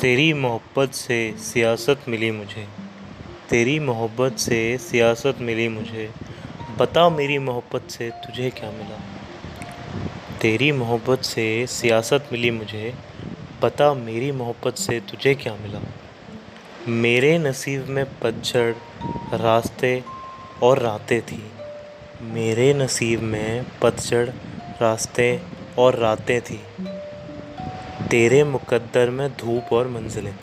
तेरी मोहब्बत से सियासत मिली मुझे। तेरी मोहब्बत से सियासत मिली मुझे। बता मेरी मोहब्बत से तुझे क्या मिला। तेरी मोहब्बत से सियासत मिली मुझे। बता मेरी मोहब्बत से तुझे क्या मिला। मेरे नसीब में पतझड़, रास्ते और रातें थी। मेरे नसीब में पतझड़, रास्ते और रातें थी। तेरे मुकद्दर में धूप और मंजिलें।